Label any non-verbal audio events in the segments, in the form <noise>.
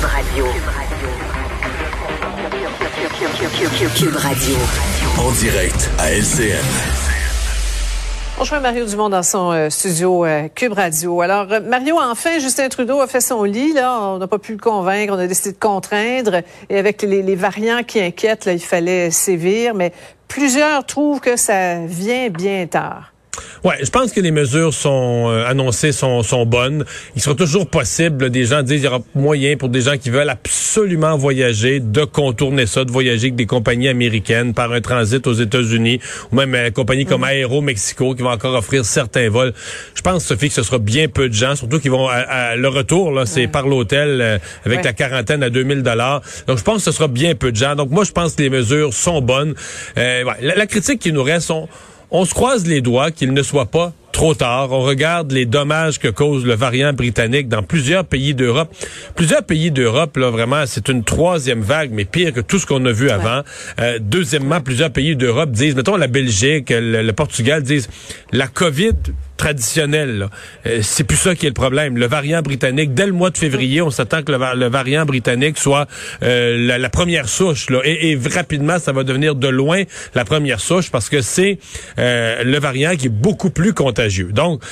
Cube Radio. Cube Radio. En direct à LCN. Bonjour Mario Dumont dans son euh, studio euh, Cube Radio. Alors euh, Mario, enfin Justin Trudeau a fait son lit là, on n'a pas pu le convaincre, on a décidé de contraindre et avec les, les variants qui inquiètent, là, il fallait sévir, mais plusieurs trouvent que ça vient bien tard. Ouais, je pense que les mesures sont euh, annoncées sont, sont bonnes. Il sera toujours possible, des gens disent qu'il y aura moyen pour des gens qui veulent absolument voyager, de contourner ça, de voyager avec des compagnies américaines par un transit aux États-Unis, ou même une compagnie comme mm-hmm. Aero Mexico qui va encore offrir certains vols. Je pense, Sophie, que ce sera bien peu de gens, surtout qui vont à, le retour, là, c'est par l'hôtel euh, avec la quarantaine à 2000 dollars. Donc, je pense que ce sera bien peu de gens. Donc, moi, je pense que les mesures sont bonnes. Euh, la, la, critique qui nous reste, on, on se croise les doigts qu'il ne soit pas trop tard. On regarde les dommages que cause le variant britannique dans plusieurs pays d'Europe. Plusieurs pays d'Europe, là, vraiment, c'est une troisième vague, mais pire que tout ce qu'on a vu avant. Euh, deuxièmement, plusieurs pays d'Europe disent, mettons la Belgique, le Portugal disent, la COVID traditionnel. Euh, c'est plus ça qui est le problème. Le variant britannique, dès le mois de février, on s'attend que le, variant britannique soit euh, la, première souche. Là, et, rapidement, ça va devenir de loin la première souche parce que c'est le variant qui est beaucoup plus contagieux. Donc,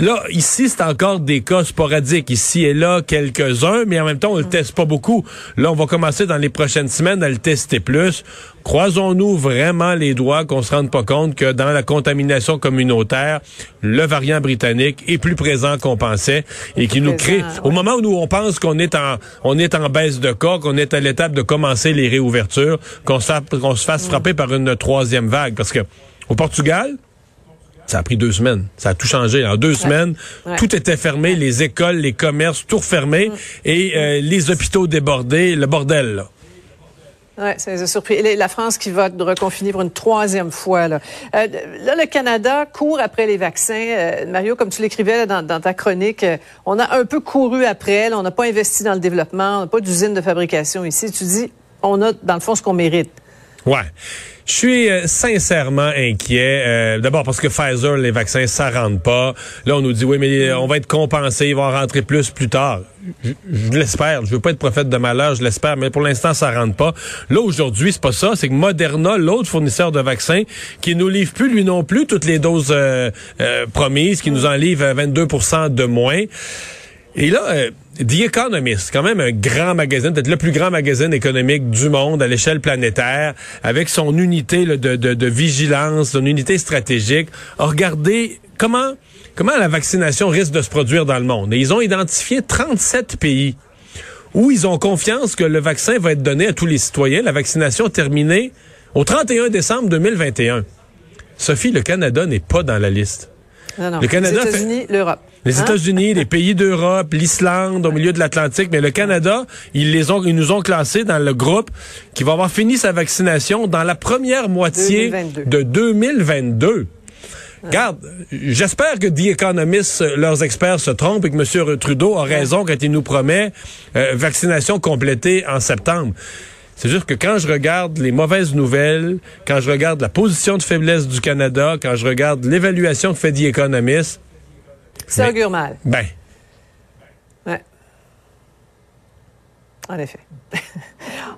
Là, ici, c'est encore des cas sporadiques. Ici et là, quelques-uns, mais en même temps, on le teste pas beaucoup. Là, on va commencer dans les prochaines semaines à le tester plus. Croisons-nous vraiment les doigts qu'on se rende pas compte que dans la contamination communautaire, le variant britannique est plus présent qu'on pensait et qui nous crée, au moment où nous, on pense qu'on est en, on est en baisse de cas, qu'on est à l'étape de commencer les réouvertures, qu'on se fasse mm. frapper par une troisième vague. Parce que, au Portugal, ça a pris deux semaines. Ça a tout changé. En deux semaines, tout était fermé, les écoles, les commerces, tout fermé, mm. et euh, les hôpitaux débordés, le bordel. Là. Oui, ça les a surpris. la France qui va reconfiner pour une troisième fois. Là, euh, là le Canada court après les vaccins. Euh, Mario, comme tu l'écrivais dans, dans, ta chronique, on a un peu couru après. on n'a pas investi dans le développement. On n'a pas d'usine de fabrication ici. Tu dis, on a dans le fond ce qu'on mérite. Ouais. Je suis euh, sincèrement inquiet. Euh, d'abord parce que Pfizer, les vaccins, ça rentre pas. Là, on nous dit oui, mais euh, on va être compensé, ils vont rentrer plus plus tard. Je, l'espère. Je veux pas être prophète de malheur, je l'espère, mais pour l'instant, ça rentre pas. Là, aujourd'hui, c'est pas ça. C'est que Moderna, l'autre fournisseur de vaccins, qui nous livre plus, lui non plus, toutes les doses promises, qui nous en livre 22% de moins. Et là, euh, The Economist, quand même un grand magazine, peut-être le plus grand magazine économique du monde à l'échelle planétaire, avec son unité de, de, de, vigilance, son unité stratégique, a regardé comment, comment la vaccination risque de se produire dans le monde. Et ils ont identifié 37 pays où ils ont confiance que le vaccin va être donné à tous les citoyens, la vaccination terminée au 31 décembre 2021. Sophie, le Canada n'est pas dans la liste. Non, non. Le Canada les États-Unis, l'Europe. Les hein? États-Unis, les pays d'Europe, l'Islande, au milieu de l'Atlantique, mais le Canada, ils les ont, ils nous ont classés dans le groupe qui va avoir fini sa vaccination dans la première moitié de 2022. Regarde, j'espère que The Economist, leurs experts se trompent et que M. Trudeau a raison quand il nous promet euh, vaccination complétée en septembre. C'est juste que quand je regarde les mauvaises nouvelles, quand je regarde la position de faiblesse du Canada, quand je regarde l'évaluation que fait The Economist, ça augure mal. Ben. En effet. <laughs>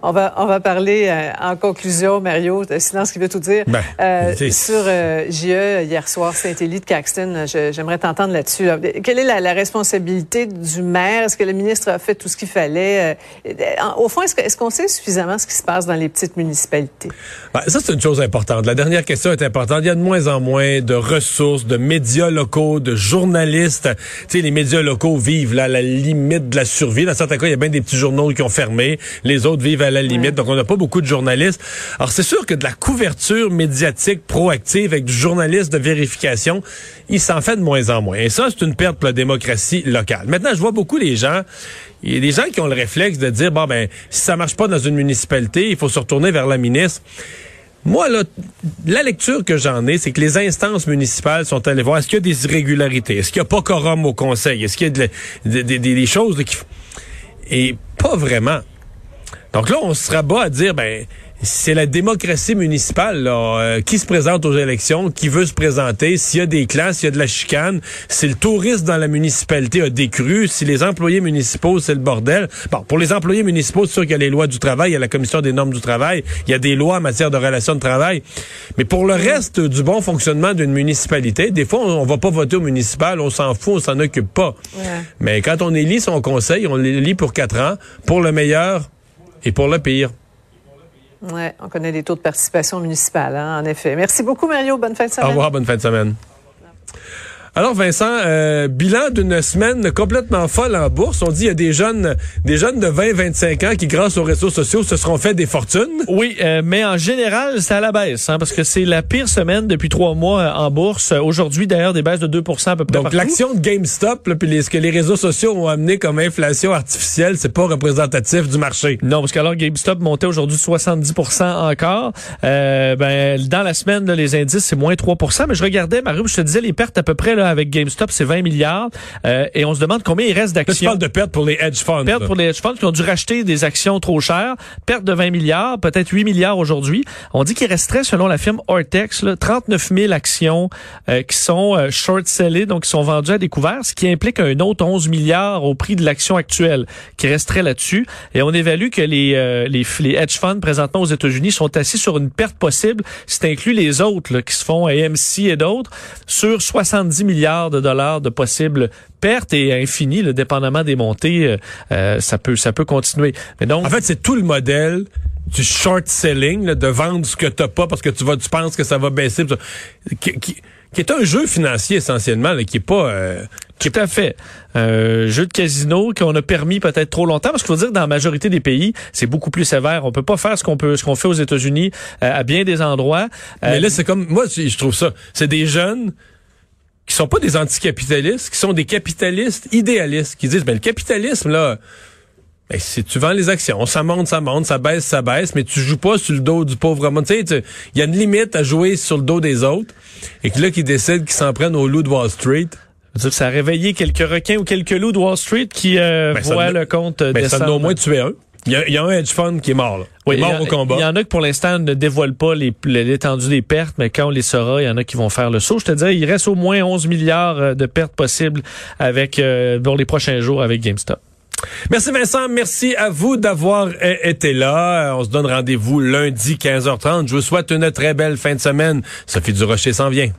On va, on va parler euh, en conclusion, Mario, silence qui veut tout dire. Ben, euh, sur euh, JE hier soir, Saint-Élie de Caxton, j'aimerais t'entendre là-dessus. Quelle est la, responsabilité du maire? Est-ce que le ministre a fait tout ce qu'il fallait? au fond, est-ce qu'on sait suffisamment ce qui se passe dans les petites municipalités? Ben, ça, c'est une chose importante. La dernière question est importante. Il y a de moins en moins de ressources, de médias locaux, de journalistes. Tu sais, les médias locaux vivent là, à la limite de la survie. Dans certains cas, il y a bien des petits journaux qui ont fermé. Les autres vivent à la limite. Donc, on n'a pas beaucoup de journalistes. Alors, c'est sûr que de la couverture médiatique proactive avec du journaliste de vérification, il s'en fait de moins en moins. Et ça, c'est une perte pour la démocratie locale. Maintenant, je vois beaucoup les gens il y a des gens qui ont le réflexe de dire bon ben si ça marche pas dans une municipalité, il faut se retourner vers la ministre. Moi, là, la lecture que j'en ai, c'est que les instances municipales sont allées voir est-ce qu'il y a des irrégularités, est-ce qu'il n'y a pas quorum au conseil, est-ce qu'il y a des choses qui... Et pas vraiment. Donc là, on se rabat à dire, ben, c'est la démocratie municipale là, qui se présente aux élections, qui veut se présenter. S'il y a des classes, s'il y a de la chicane, si le tourisme dans la municipalité a décru, si les employés municipaux, c'est le bordel. Bon, pour les employés municipaux, c'est sûr qu'il y a les lois du travail, il y a la commission des normes du travail, il y a des lois en matière de relations de travail. Mais pour le reste du bon fonctionnement d'une municipalité, des fois, on, va pas voter au municipal, on s'en fout, on s'en occupe pas. Mais quand on élit son conseil, on l'élit pour quatre ans, pour le meilleur et pour le pire. Oui, on connaît les taux de participation municipale, hein, en effet. Merci beaucoup, Mario. Bonne fin de semaine. Au revoir, bonne fin de semaine. Alors Vincent, euh, bilan d'une semaine complètement folle en bourse. On dit qu'il y a des jeunes, des jeunes de 20-25 ans qui, grâce aux réseaux sociaux, se seront fait des fortunes. Oui, euh, mais en général, c'est à la baisse, hein, parce que c'est la pire semaine depuis trois mois euh, en bourse. Aujourd'hui, d'ailleurs, des baisses de 2% à peu près Donc l'action de GameStop, là, puis ce que les réseaux sociaux ont amené comme inflation artificielle, c'est pas représentatif du marché. Non, parce qu'alors GameStop montait aujourd'hui 70% encore. ben dans la semaine, les indices c'est moins 3% Mais je regardais, Marie, je te disais les pertes à peu près avec GameStop, c'est 20 milliards. Euh, et on se demande combien il reste d'actions. Tu parles de pertes pour les hedge funds. Pertes pour les hedge funds qui ont dû racheter des actions trop chères. Perte de 20 milliards, peut-être 8 milliards aujourd'hui. On dit qu'il resterait, selon la firme Ortex, là, 39 000 actions euh, qui sont euh, short-sellées, donc qui sont vendues à découvert, ce qui implique un autre 11 milliards au prix de l'action actuelle qui resterait là-dessus. Et on évalue que les, les, les, hedge funds présentement aux États-Unis sont assis sur une perte possible, c'est inclus les autres là, qui se font AMC et d'autres, sur 70 milliards de dollars de possibles pertes et infinies, le dépendamment des montées, euh, euh, ça peut ça peut continuer. Mais donc, en fait, c'est tout le modèle du short selling, de vendre ce que t'as pas parce que tu vas, tu penses que ça va baisser, qui, qui, est un jeu financier essentiellement, qui est pas. Euh, tout à fait. Un jeu de casino qu'on a permis peut-être trop longtemps, parce qu'il faut dire que dans la majorité des pays, c'est beaucoup plus sévère. On peut pas faire ce qu'on peut, ce qu'on fait aux États-Unis à bien des endroits. Mais là, c'est comme moi, je trouve ça. C'est des jeunes qui sont pas des anticapitalistes, qui sont des capitalistes idéalistes, qui disent, ben, le capitalisme, là, ben, si tu vends les actions, ça monte, ça monte, ça baisse, ça baisse, mais tu joues pas sur le dos du pauvre monde. Tu sais, il y a une limite à jouer sur le dos des autres. Et que là, qui décident qu'ils s'en prennent au loup de Wall Street. Ça a réveillé quelques requins ou quelques loups de Wall Street qui euh, ben, voient le compte ben, Ça a au moins tué un. Il y, a, un hedge fund qui est mort, là. Oui, mort au combat. Il y en a qui, pour l'instant, ne dévoilent pas l'étendue des pertes, mais quand on les saura, il y en a qui vont faire le saut. Je te dirais, il reste au moins 11 milliards euh, de pertes possibles avec, euh, pour les prochains jours avec GameStop. Merci Vincent, merci à vous d'avoir euh, été là. On se donne rendez-vous lundi 15h30. Je vous souhaite une très belle fin de semaine. Sophie Durocher s'en vient.